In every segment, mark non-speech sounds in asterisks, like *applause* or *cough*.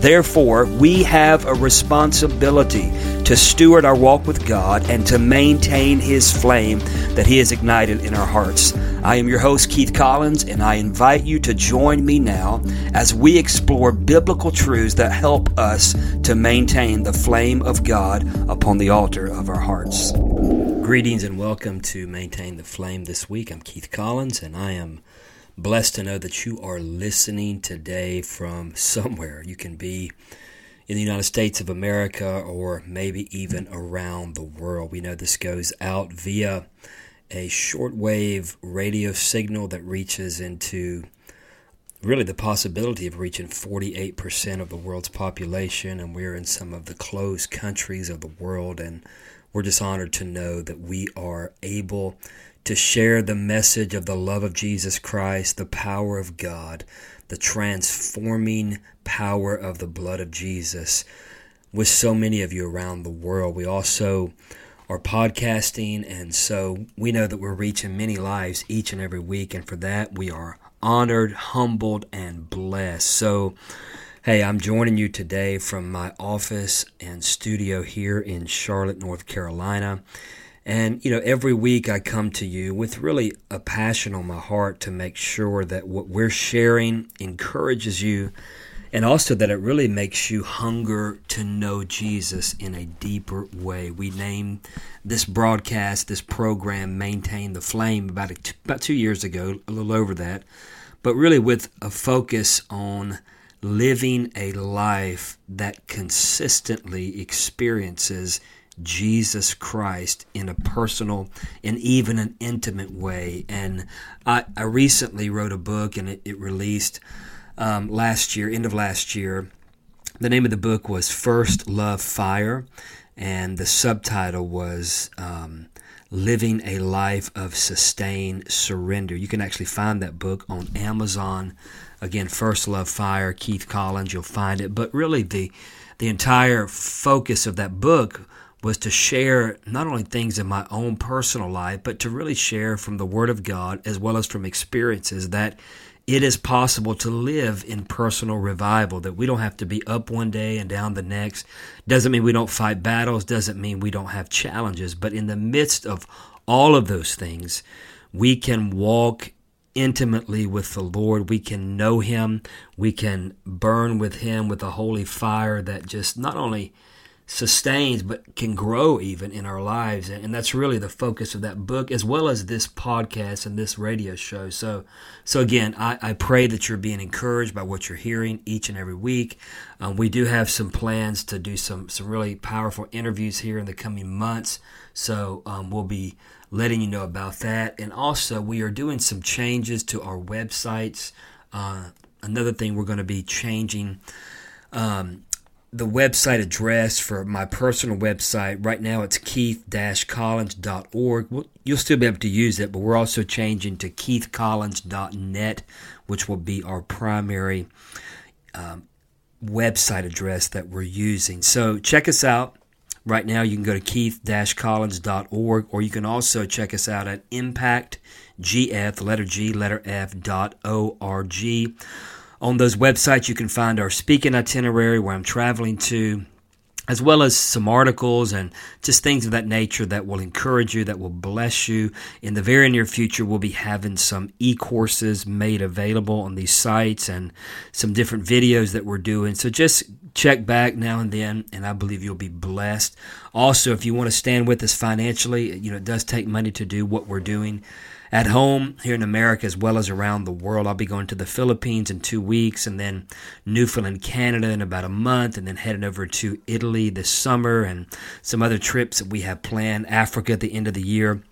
Therefore, we have a responsibility to steward our walk with God and to maintain His flame that He has ignited in our hearts. I am your host, Keith Collins, and I invite you to join me now as we explore biblical truths that help us to maintain the flame of God upon the altar of our hearts. Greetings and welcome to Maintain the Flame this week. I'm Keith Collins, and I am blessed to know that you are listening today from somewhere. You can be in the United States of America or maybe even around the world. We know this goes out via a shortwave radio signal that reaches into really the possibility of reaching 48% of the world's population, and we're in some of the closed countries of the world. And we're just honored to know that we are able to share the message of the love of Jesus Christ, the power of God, the transforming power of the blood of Jesus with so many of you around the world. We also are podcasting, and so we know that we're reaching many lives each and every week, and for that we are honored, humbled, and blessed. So, hey, I'm joining you today from my office and studio here in Charlotte, North Carolina. And, you know, every week I come to you with really a passion on my heart to make sure that what we're sharing encourages you and also that it really makes you hunger to know Jesus in a deeper way. We named this broadcast, this program, Maintain the Flame, about, about two years ago, a little over that, but really with a focus on living a life that consistently experiences Jesus Christ in a personal and even an intimate way. And I, I recently wrote a book and it, it released um, last year, end of last year. The name of the book was First Love Fire, and the subtitle was um, Living a Life of Sustained Surrender. You can actually find that book on Amazon. Again, First Love Fire, Keith Collins, you'll find it. But really, the the entire focus of that book was to share not only things in my own personal life, but to really share from the Word of God as well as from experiences that it is possible to live in personal revival, that we don't have to be up one day and down the next. Doesn't mean we don't fight battles, doesn't mean we don't have challenges, but in the midst of all of those things, we can walk intimately with the Lord. We can know Him. We can burn with Him with a holy fire that just not only sustains but can grow even in our lives. And that's really the focus of that book as well as this podcast and this radio show. So so again i, I pray that you're being encouraged by what you're hearing each and every week. Um, we do have some plans to do some some really powerful interviews here in the coming months. So um, we'll be letting you know about that. And also we are doing some changes to our websites. Uh, another thing we're going to be changing um, the website address for my personal website. Right now it's keith-collins.org you'll still be able to use it but we're also changing to keithcollins.net which will be our primary um, website address that we're using. So check us out. Right now you can go to keith-collins.org or you can also check us out at impactgf letter g letter f dot org on those websites, you can find our speaking itinerary where I'm traveling to, as well as some articles and just things of that nature that will encourage you, that will bless you. In the very near future, we'll be having some e courses made available on these sites and some different videos that we're doing. So just check back now and then, and I believe you'll be blessed. Also, if you want to stand with us financially, you know, it does take money to do what we're doing at home here in America as well as around the world. I'll be going to the Philippines in two weeks and then Newfoundland, Canada in about a month and then heading over to Italy this summer and some other trips that we have planned, Africa at the end of the year.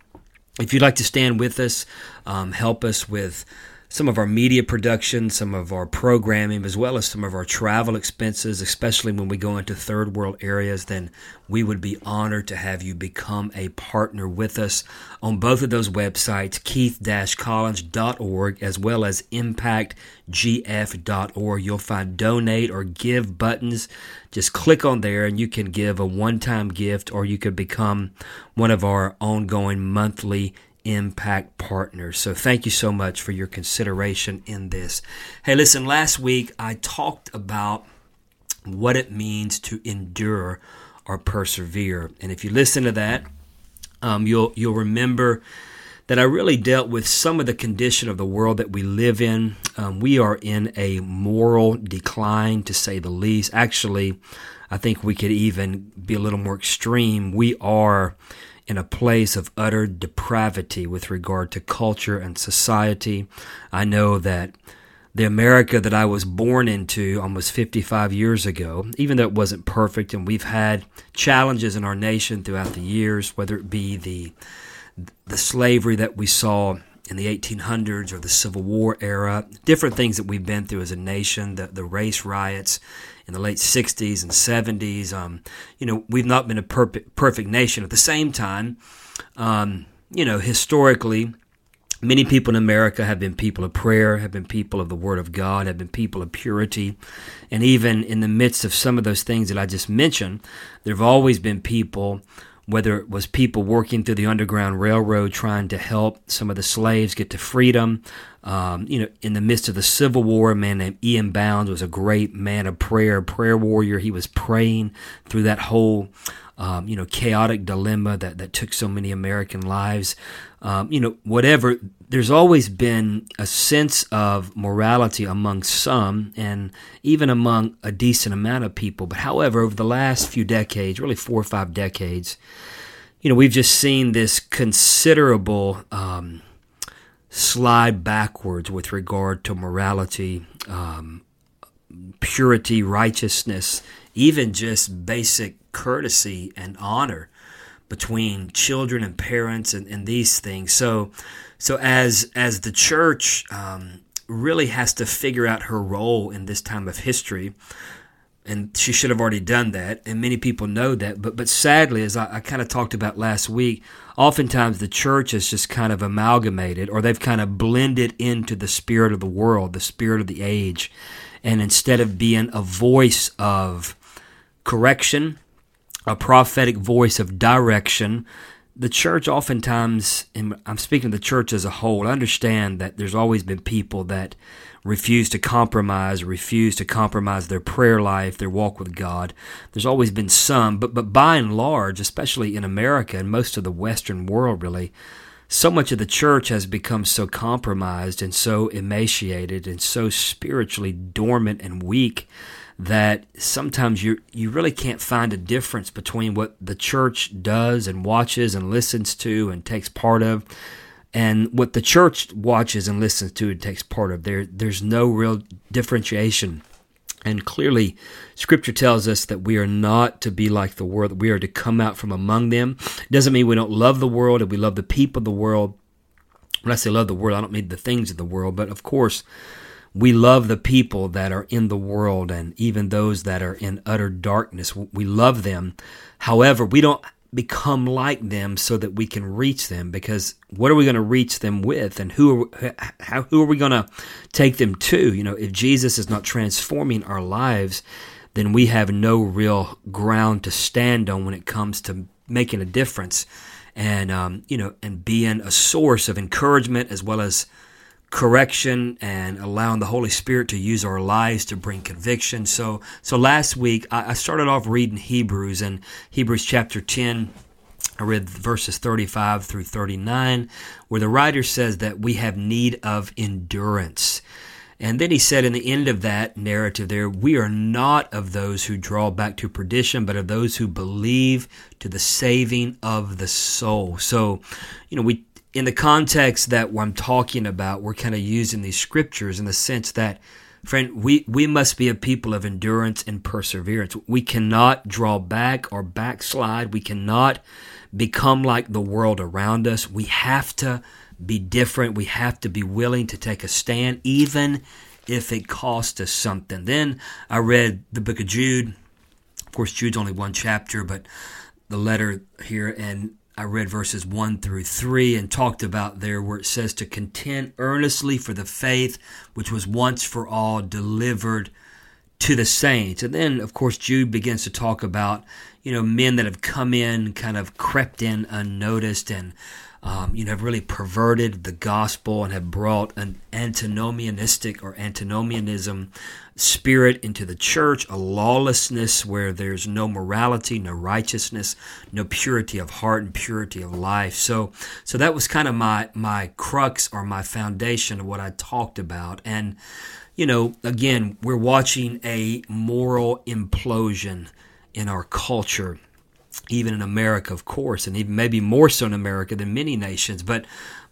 If you'd like to stand with us, um, help us with some of our media production, some of our programming, as well as some of our travel expenses, especially when we go into third world areas, then we would be honored to have you become a partner with us on both of those websites, keith-collins.org as well as impactgf.org. You'll find donate or give buttons. Just click on there and you can give a one-time gift or you could become one of our ongoing monthly impact partners. So thank you so much for your consideration in this. Hey, listen, last week I talked about what it means to endure or persevere. And if you listen to that, um, you'll you'll remember that I really dealt with some of the condition of the world that we live in. Um, we are in a moral decline, to say the least. Actually, I think we could even be a little more extreme. We are in a place of utter depravity with regard to culture and society. I know that the America that I was born into almost 55 years ago, even though it wasn't perfect, and we've had challenges in our nation throughout the years, whether it be the the slavery that we saw in the 1800s or the Civil War era, different things that we've been through as a nation, the, the race riots in the late 60s and 70s. Um, you know, we've not been a perfect, perfect nation. At the same time, um, you know, historically, many people in America have been people of prayer, have been people of the Word of God, have been people of purity. And even in the midst of some of those things that I just mentioned, there have always been people whether it was people working through the Underground Railroad trying to help some of the slaves get to freedom. Um, you know, in the midst of the Civil War, a man named E.M. Bounds was a great man of prayer, prayer warrior. He was praying through that whole, um, you know, chaotic dilemma that, that took so many American lives. Um, you know, whatever, there's always been a sense of morality among some and even among a decent amount of people. But however, over the last few decades, really four or five decades, you know, we've just seen this considerable um, slide backwards with regard to morality, um, purity, righteousness, even just basic courtesy and honor between children and parents and, and these things. So, so as as the church um, really has to figure out her role in this time of history, and she should have already done that, and many people know that. But but sadly, as I, I kind of talked about last week, oftentimes the church has just kind of amalgamated, or they've kind of blended into the spirit of the world, the spirit of the age, and instead of being a voice of correction, a prophetic voice of direction, the church oftentimes, and I'm speaking of the church as a whole, I understand that there's always been people that refuse to compromise, refuse to compromise their prayer life, their walk with God. There's always been some, but but by and large, especially in America and most of the Western world, really, so much of the church has become so compromised and so emaciated and so spiritually dormant and weak that sometimes you you really can't find a difference between what the church does and watches and listens to and takes part of and what the church watches and listens to and takes part of. There there's no real differentiation. And clearly scripture tells us that we are not to be like the world. We are to come out from among them. It doesn't mean we don't love the world and we love the people of the world. When i say love the world i don't mean the things of the world but of course we love the people that are in the world and even those that are in utter darkness. We love them. However, we don't become like them so that we can reach them because what are we going to reach them with and who are, how, who are we going to take them to? You know, if Jesus is not transforming our lives, then we have no real ground to stand on when it comes to making a difference and, um, you know, and being a source of encouragement as well as correction and allowing the Holy Spirit to use our lives to bring conviction. So, so last week I started off reading Hebrews and Hebrews chapter 10. I read verses 35 through 39, where the writer says that we have need of endurance. And then he said in the end of that narrative there, we are not of those who draw back to perdition, but of those who believe to the saving of the soul. So, you know, we in the context that I'm talking about, we're kind of using these scriptures in the sense that, friend, we, we must be a people of endurance and perseverance. We cannot draw back or backslide. We cannot become like the world around us. We have to be different. We have to be willing to take a stand, even if it costs us something. Then I read the book of Jude. Of course, Jude's only one chapter, but the letter here, and I read verses 1 through 3 and talked about there where it says to contend earnestly for the faith which was once for all delivered to the saints. And then, of course, Jude begins to talk about, you know, men that have come in, kind of crept in unnoticed and um, you know, have really perverted the gospel and have brought an antinomianistic or antinomianism spirit into the church, a lawlessness where there's no morality, no righteousness, no purity of heart and purity of life. So, so that was kind of my my crux or my foundation of what I talked about. And, you know, again, we're watching a moral implosion in our culture even in America, of course, and even maybe more so in America than many nations. But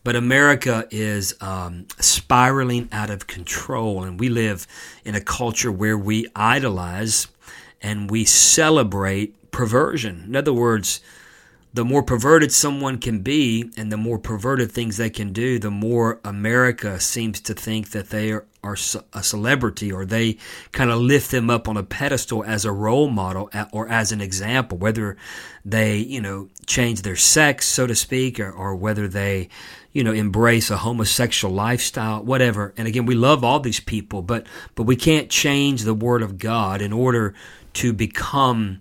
but America is um, spiraling out of control, and we live in a culture where we idolize and we celebrate perversion. In other words, the more perverted someone can be and the more perverted things they can do, the more America seems to think that they are, are a celebrity or they kind of lift them up on a pedestal as a role model or as an example, whether they, you know, change their sex, so to speak, or, or whether they, you know, embrace a homosexual lifestyle, whatever. And again, we love all these people, but, but we can't change the word of God in order to become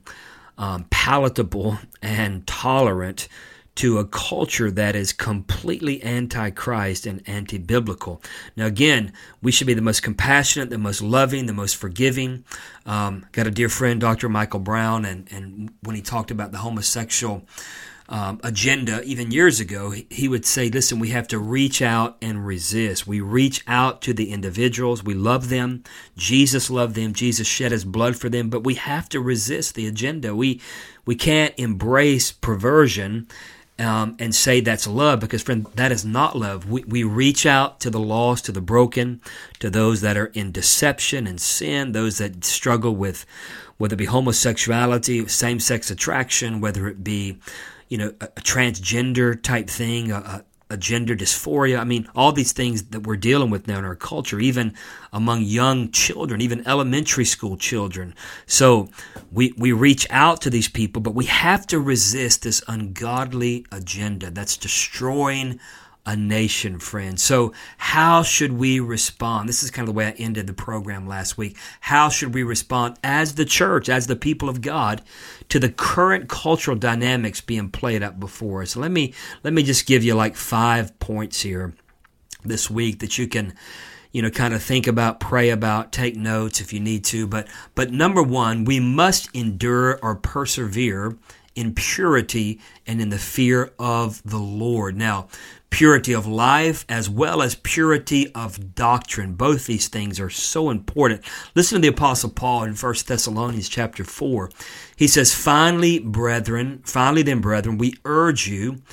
um, palatable and tolerant to a culture that is completely anti-Christ and anti-biblical. Now, again, we should be the most compassionate, the most loving, the most forgiving. Um, got a dear friend, Dr. Michael Brown, and and when he talked about the homosexual um, agenda even years ago, he would say, listen, we have to reach out and resist. We reach out to the individuals. We love them. Jesus loved them. Jesus shed his blood for them, but we have to resist the agenda. We, we can't embrace perversion um, and say that's love because, friend, that is not love. We, we reach out to the lost, to the broken, to those that are in deception and sin, those that struggle with whether it be homosexuality, same sex attraction, whether it be you know, a, a transgender type thing, a, a, gender dysphoria. I mean, all these things that we're dealing with now in our culture, even among young children, even elementary school children. So we, we reach out to these people, but we have to resist this ungodly agenda that's destroying a nation, friend. So, how should we respond? This is kind of the way I ended the program last week. How should we respond as the church, as the people of God, to the current cultural dynamics being played out before us? Let me let me just give you like five points here this week that you can you know kind of think about pray about take notes if you need to but but number 1 we must endure or persevere in purity and in the fear of the Lord. Now, purity of life as well as purity of doctrine. Both these things are so important. Listen to the apostle Paul in 1 Thessalonians chapter 4. He says, "Finally, brethren, finally then brethren, we urge you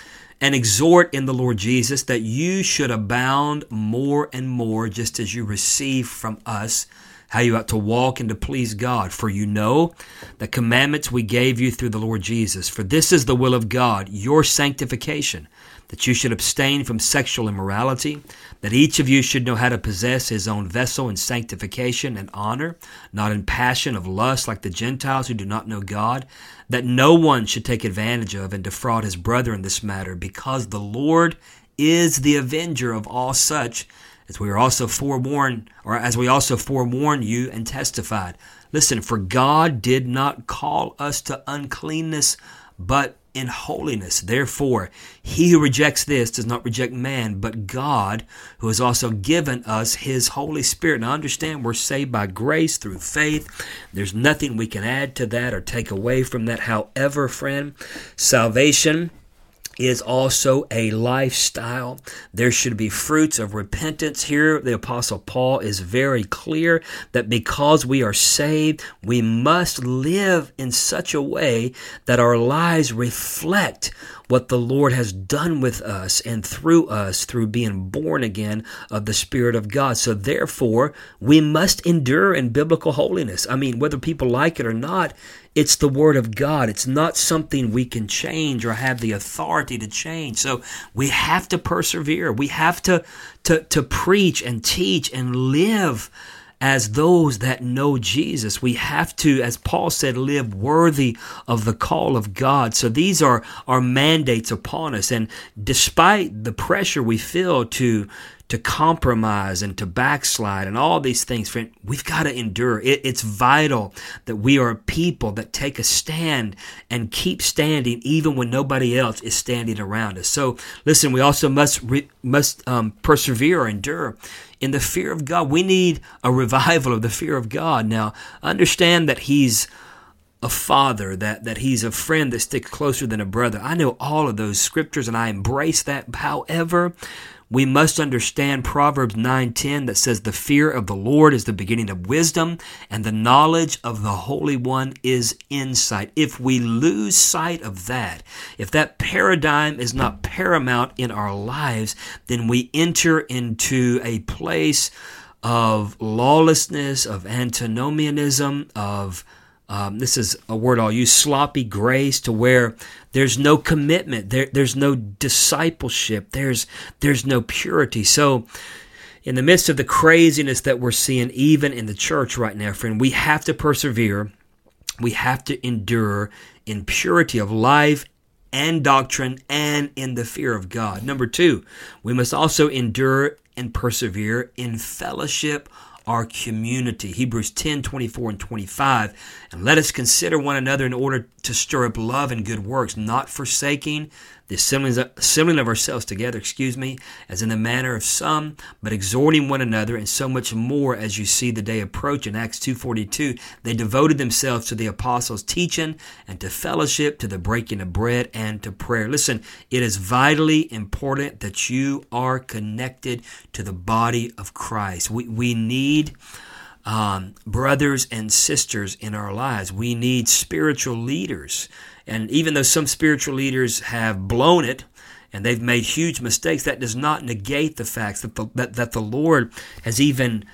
and exhort in the Lord Jesus that you should abound more and more just as you receive from us how you ought to walk and to please God. For you know the commandments we gave you through the Lord Jesus. For this is the will of God, your sanctification, that you should abstain from sexual immorality, that each of you should know how to possess his own vessel in sanctification and honor, not in passion of lust like the Gentiles who do not know God, that no one should take advantage of and defraud his brother in this matter, because the Lord is the avenger of all such as we are also forewarned, or as we also forewarned you and testified. Listen, for God did not call us to uncleanness, but in holiness. Therefore, he who rejects this does not reject man, but God, who has also given us his Holy Spirit. Now, understand we're saved by grace through faith. There's nothing we can add to that or take away from that. However, friend, salvation is also a lifestyle. There should be fruits of repentance. Here, the Apostle Paul is very clear that because we are saved, we must live in such a way that our lives reflect what the Lord has done with us and through us through being born again of the Spirit of God. So therefore, we must endure in biblical holiness. I mean, whether people like it or not, it's the Word of God. It's not something we can change or have the authority to change. So we have to persevere. We have to, to, to preach and teach and live as those that know Jesus. We have to, as Paul said, live worthy of the call of God. So these are our mandates upon us. And despite the pressure we feel to to compromise and to backslide and all these things, friend, we've got to endure. It, it's vital that we are a people that take a stand and keep standing even when nobody else is standing around us. So, listen, we also must re, must um, persevere, or endure in the fear of God. We need a revival of the fear of God. Now, understand that He's a father, that, that he's a friend that sticks closer than a brother. I know all of those scriptures and I embrace that. However, we must understand Proverbs 9:10 that says the fear of the Lord is the beginning of wisdom and the knowledge of the Holy One is insight. If we lose sight of that, if that paradigm is not paramount in our lives, then we enter into a place of lawlessness, of antinomianism, of um, this is a word I'll use, sloppy grace, to where there's no commitment, there, there's no discipleship, there's there's no purity. So, in the midst of the craziness that we're seeing, even in the church right now, friend, we have to persevere. We have to endure in purity of life and doctrine and in the fear of God. Number two, we must also endure and persevere in fellowship our community. Hebrews 10 24 and 25. And let us consider one another in order to stir up love and good works, not forsaking the assembling of ourselves together, excuse me, as in the manner of some, but exhorting one another, and so much more as you see the day approach. In Acts 2.42, they devoted themselves to the apostles' teaching and to fellowship, to the breaking of bread, and to prayer. Listen, it is vitally important that you are connected to the body of Christ. We, we need um, brothers and sisters in our lives. We need spiritual leaders. And even though some spiritual leaders have blown it and they've made huge mistakes, that does not negate the fact that the, that, that the Lord has even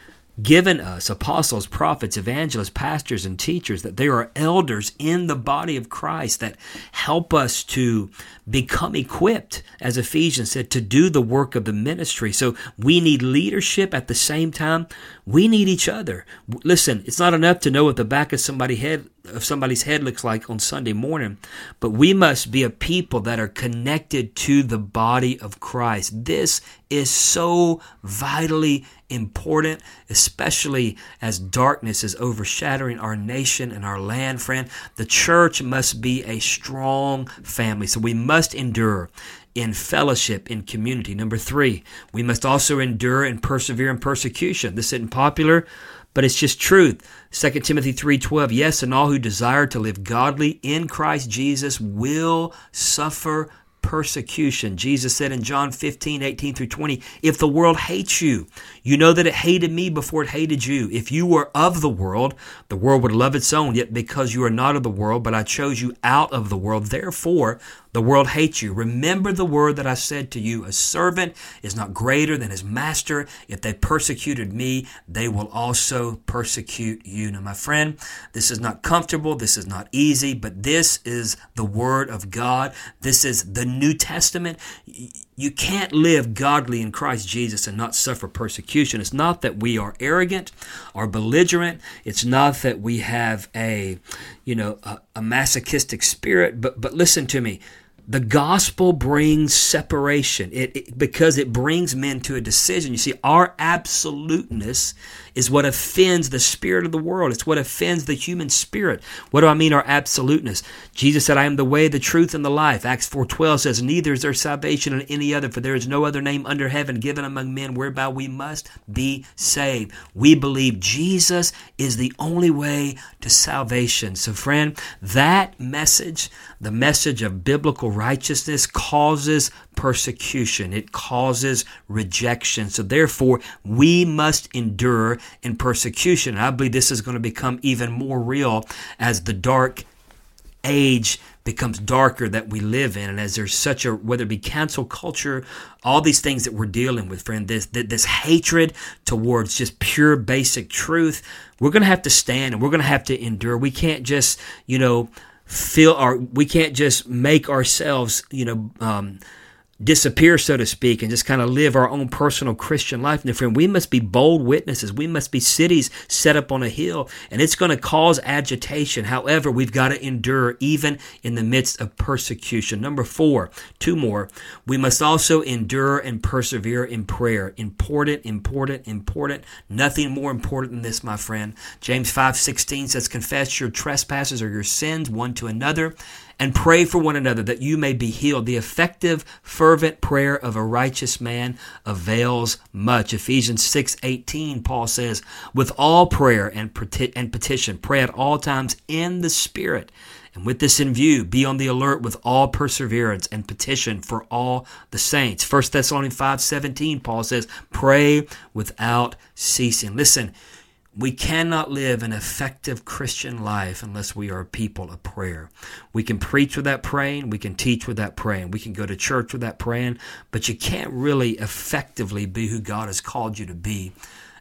given us apostles, prophets, evangelists, pastors, and teachers, that there are elders in the body of Christ that help us to become equipped, as Ephesians said, to do the work of the ministry. So we need leadership at the same time. We need each other. Listen, it's not enough to know what the back of somebody's head of somebody's head looks like on Sunday morning, but we must be a people that are connected to the body of Christ. This is so vitally important, especially as darkness is overshadowing our nation and our land, friend. The church must be a strong family. So we must endure in fellowship, in community. Number three, we must also endure and persevere in persecution. This isn't popular, but it's just truth. 2 Timothy 3:12 Yes, and all who desire to live godly in Christ Jesus will suffer persecution. Jesus said in John 15, 18 through 20, If the world hates you, you know that it hated me before it hated you. If you were of the world, the world would love its own. Yet because you are not of the world, but I chose you out of the world, therefore the world hates you. Remember the word that I said to you A servant is not greater than his master. If they persecuted me, they will also persecute you. Now, my friend, this is not comfortable. This is not easy, but this is the word of God. This is the New Testament. You can't live godly in Christ Jesus and not suffer persecution. It's not that we are arrogant or belligerent. It's not that we have a, you know, a, a masochistic spirit. But but listen to me the gospel brings separation it, it, because it brings men to a decision. You see, our absoluteness is what offends the spirit of the world. It's what offends the human spirit. What do I mean, our absoluteness? Jesus said, I am the way, the truth, and the life. Acts 4.12 says, Neither is there salvation in any other, for there is no other name under heaven given among men whereby we must be saved. We believe Jesus is the only way to salvation. So, friend, that message, the message of biblical righteousness, causes persecution. It causes rejection. So therefore, we must endure in persecution. And I believe this is going to become even more real as the dark age becomes darker that we live in and as there's such a whether it be cancel culture all these things that we're dealing with friend this this hatred towards just pure basic truth we're going to have to stand and we're going to have to endure we can't just you know feel our we can't just make ourselves you know um, disappear, so to speak, and just kind of live our own personal Christian life. And friend, we must be bold witnesses. We must be cities set up on a hill, and it's going to cause agitation. However, we've got to endure even in the midst of persecution. Number four, two more. We must also endure and persevere in prayer. Important, important, important. Nothing more important than this, my friend. James 5 16 says, Confess your trespasses or your sins one to another and pray for one another that you may be healed. The effective, fervent prayer of a righteous man avails much. Ephesians 6:18 Paul says, "With all prayer and and petition, pray at all times in the Spirit." And with this in view, be on the alert with all perseverance and petition for all the saints. 1 Thessalonians 5:17 Paul says, "Pray without ceasing." Listen, we cannot live an effective Christian life unless we are a people of prayer. We can preach without praying, we can teach without praying, we can go to church without praying, but you can't really effectively be who God has called you to be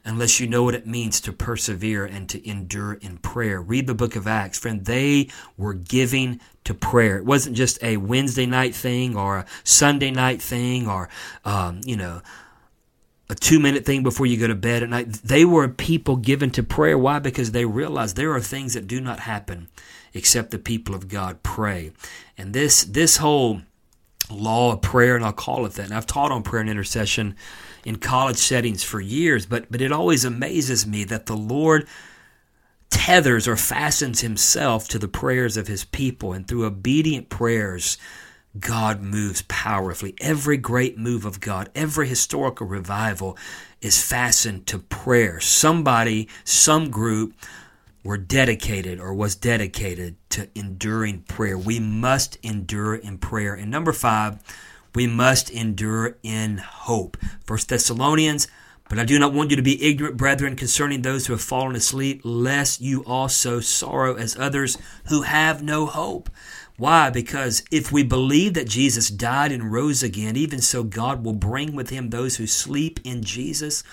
unless you know what it means to persevere and to endure in prayer. Read the book of Acts. Friend, they were giving to prayer. It wasn't just a Wednesday night thing or a Sunday night thing or, um, you know, a two minute thing before you go to bed at night. They were people given to prayer. Why? Because they realized there are things that do not happen except the people of God pray. And this this whole law of prayer, and I'll call it that. And I've taught on prayer and intercession in college settings for years, but but it always amazes me that the Lord tethers or fastens himself to the prayers of his people and through obedient prayers God moves powerfully. Every great move of God, every historical revival is fastened to prayer. Somebody, some group were dedicated or was dedicated to enduring prayer. We must endure in prayer. And number five, we must endure in hope. First Thessalonians but I do not want you to be ignorant, brethren, concerning those who have fallen asleep, lest you also sorrow as others who have no hope. Why? Because if we believe that Jesus died and rose again, even so God will bring with him those who sleep in Jesus.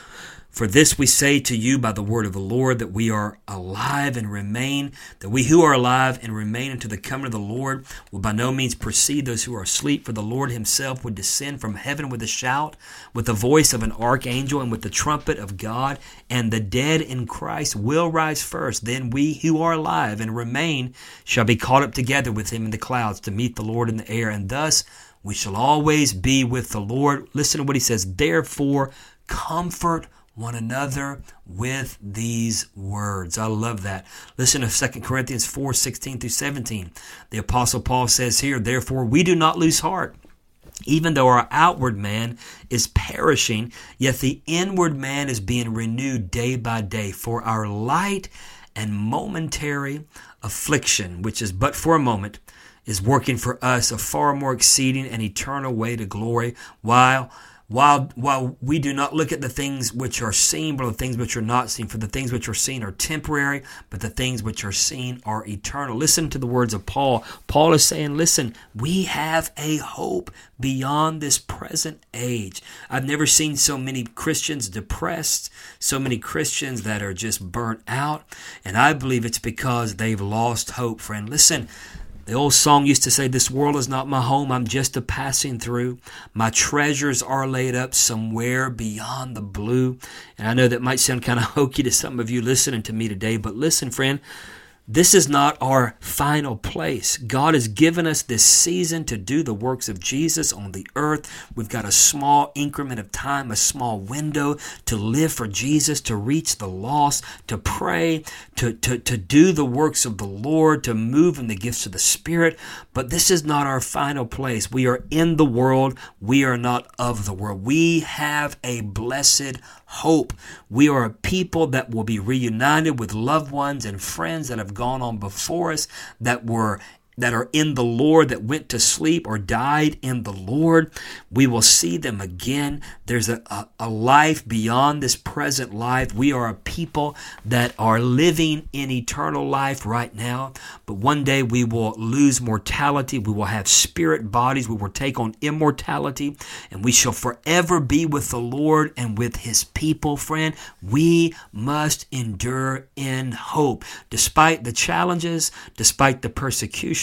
For this we say to you by the word of the Lord that we are alive and remain, that we who are alive and remain unto the coming of the Lord will by no means precede those who are asleep. For the Lord himself would descend from heaven with a shout, with the voice of an archangel, and with the trumpet of God, and the dead in Christ will rise first. Then we who are alive and remain shall be caught up together with him in the clouds to meet the Lord in the air, and thus we shall always be with the Lord. Listen to what he says. Therefore, comfort one another with these words. I love that. Listen to 2 Corinthians 4 16 through 17. The Apostle Paul says here, Therefore, we do not lose heart. Even though our outward man is perishing, yet the inward man is being renewed day by day. For our light and momentary affliction, which is but for a moment, is working for us a far more exceeding and eternal way to glory, while while, while we do not look at the things which are seen, but the things which are not seen, for the things which are seen are temporary, but the things which are seen are eternal. Listen to the words of Paul. Paul is saying, Listen, we have a hope beyond this present age. I've never seen so many Christians depressed, so many Christians that are just burnt out, and I believe it's because they've lost hope, friend. Listen, the old song used to say, This world is not my home, I'm just a passing through. My treasures are laid up somewhere beyond the blue. And I know that might sound kind of *laughs* hokey to some of you listening to me today, but listen, friend, this is not our final place. God has given us this season to do the works of Jesus on the earth. We've got a small increment of time, a small window to live for Jesus, to reach the lost, to pray, to, to, to do the works of the Lord, to move in the gifts of the Spirit. But this is not our final place. We are in the world. We are not of the world. We have a blessed hope. We are a people that will be reunited with loved ones and friends that have gone on before us, that were that are in the Lord that went to sleep or died in the Lord. We will see them again. There's a, a, a, life beyond this present life. We are a people that are living in eternal life right now, but one day we will lose mortality. We will have spirit bodies. We will take on immortality, and we shall forever be with the Lord and with his people, friend. We must endure in hope. Despite the challenges, despite the persecution,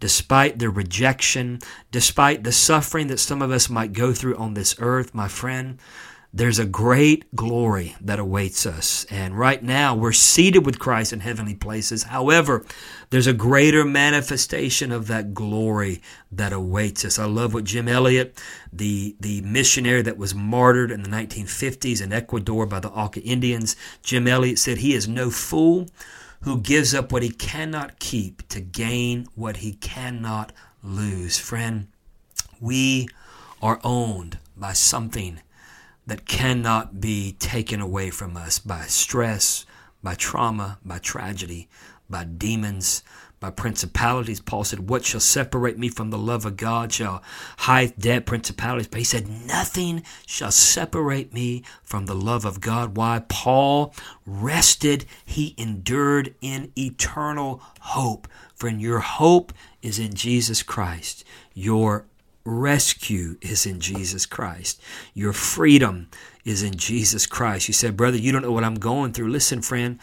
despite the rejection, despite the suffering that some of us might go through on this earth, my friend, there's a great glory that awaits us. And right now, we're seated with Christ in heavenly places. However, there's a greater manifestation of that glory that awaits us. I love what Jim Elliot, the, the missionary that was martyred in the 1950s in Ecuador by the Auca Indians, Jim Elliot said, He is no fool who gives up what he cannot keep to gain what he cannot lose. Friend, we are owned by something that cannot be taken away from us by stress, by trauma, by tragedy, by demons, by principalities. Paul said, What shall separate me from the love of God? Shall height, depth, principalities? But he said, Nothing shall separate me from the love of God. Why? Paul rested, he endured in eternal hope. Friend, your hope is in Jesus Christ. Your rescue is in Jesus Christ. Your freedom is in Jesus Christ. You said, Brother, you don't know what I'm going through. Listen, friend.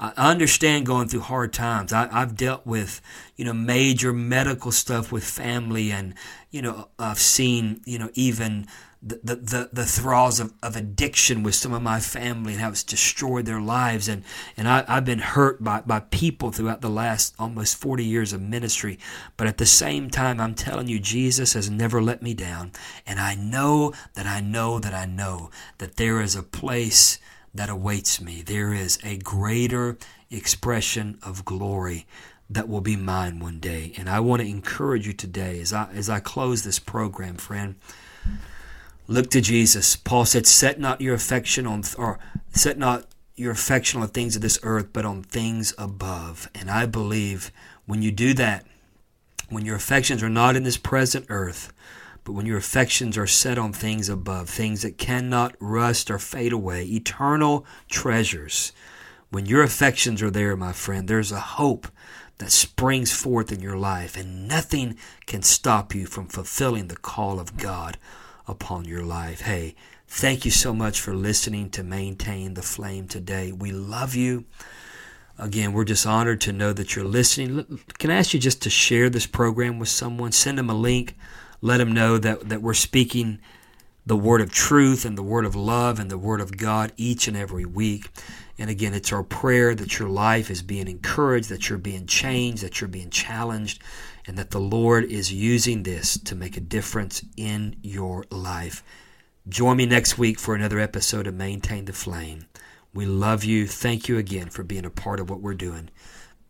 I understand going through hard times. I, have dealt with, you know, major medical stuff with family, and you know, I've seen, you know, even the the the, thralls of, of addiction with some of my family and how it's destroyed their lives, and and I, I've been hurt by by people throughout the last almost forty years of ministry. But at the same time, I'm telling you, Jesus has never let me down, and I know that I know that I know that there is a place that awaits me. There is a greater expression of glory that will be mine one day. And I want to encourage you today as I as I close this program, friend. Look to Jesus. Paul said, "Set not your affection on or set not your affection on things of this earth, but on things above." And I believe when you do that, when your affections are not in this present earth, but when your affections are set on things above, things that cannot rust or fade away, eternal treasures, when your affections are there, my friend, there's a hope that springs forth in your life, and nothing can stop you from fulfilling the call of God upon your life. Hey, thank you so much for listening to Maintain the Flame today. We love you. Again, we're just honored to know that you're listening. Can I ask you just to share this program with someone? Send them a link let them know that, that we're speaking the word of truth and the word of love and the word of God each and every week. And again, it's our prayer that your life is being encouraged, that you're being changed, that you're being challenged, and that the Lord is using this to make a difference in your life. Join me next week for another episode of Maintain the Flame. We love you. Thank you again for being a part of what we're doing.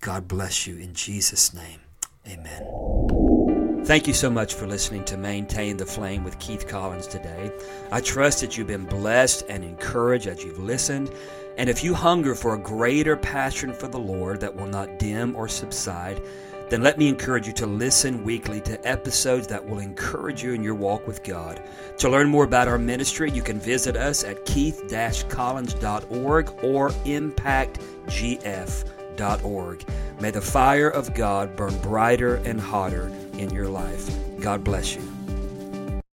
God bless you in Jesus' name. Amen. Thank you so much for listening to Maintain the Flame with Keith Collins today. I trust that you've been blessed and encouraged as you've listened. And if you hunger for a greater passion for the Lord that will not dim or subside, then let me encourage you to listen weekly to episodes that will encourage you in your walk with God. To learn more about our ministry, you can visit us at keith-collins.org or impactgf.org. May the fire of God burn brighter and hotter in your life. God bless you.